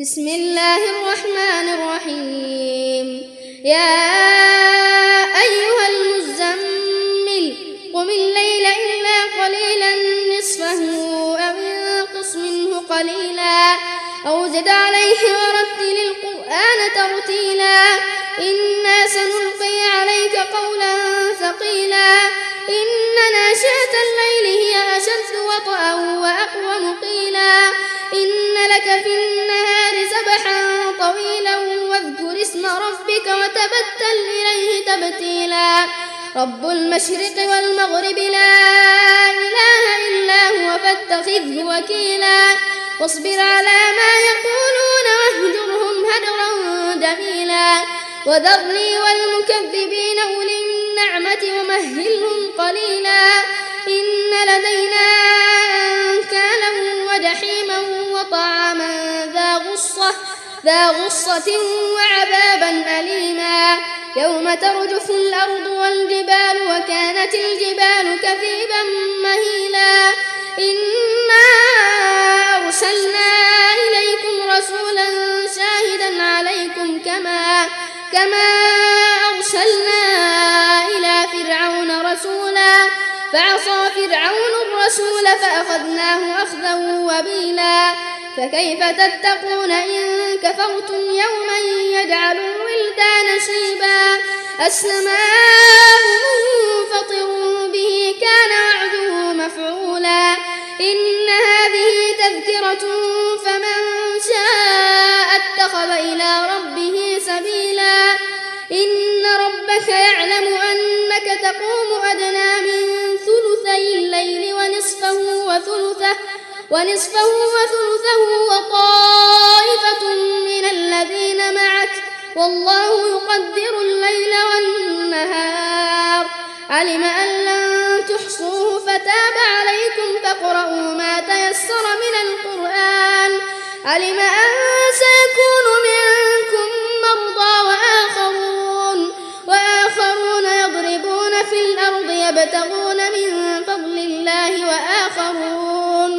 بسم الله الرحمن الرحيم. يا أيها المزمل قم الليل إلا قليلا نصفه أو أنقص منه قليلا. أو زد عليه ورتل القرآن ترتيلا. إنا سنلقي عليك قولا ثقيلا. إن ناشئة الليل هي أشد وطأ وأقوم قيلا إن لك في طويلا واذكر اسم ربك وتبتل إليه تبتيلا. رب المشرق والمغرب لا إله إلا هو فاتخذه وكيلا. واصبر على ما يقولون واهجرهم هجرا جميلا. وذرني والمكذبين أولي ذا غصة وعذابا أليما. يوم ترجف الأرض والجبال وكانت الجبال كثيبا مهيلا. إنا أرسلنا إليكم رسولا شاهدا عليكم كما كما أرسلنا إلى فرعون رسولا. فعصى فرعون الرسول فأخذناه أخذا وبيلا. فكيف تتقون إن كفرتم يوما يجعل الولدان شيبا السماء منفطر به كان وعده مفعولا إن هذه تذكرة فمن شاء اتخذ إلى ربه سبيلا إن ربك يعلم أنك تقوم أدنى من ثلثي الليل ونصفه وثلثه ونصفه وثلثه والله يقدر الليل والنهار. علم أن لن تحصوه فتاب عليكم فاقرؤوا ما تيسر من القرآن. علم أن سيكون منكم مرضى وآخرون. وآخرون يضربون في الأرض يبتغون من فضل الله وآخرون.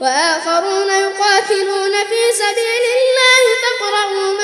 وآخرون يقاتلون في سبيل الله فاقرؤوا ما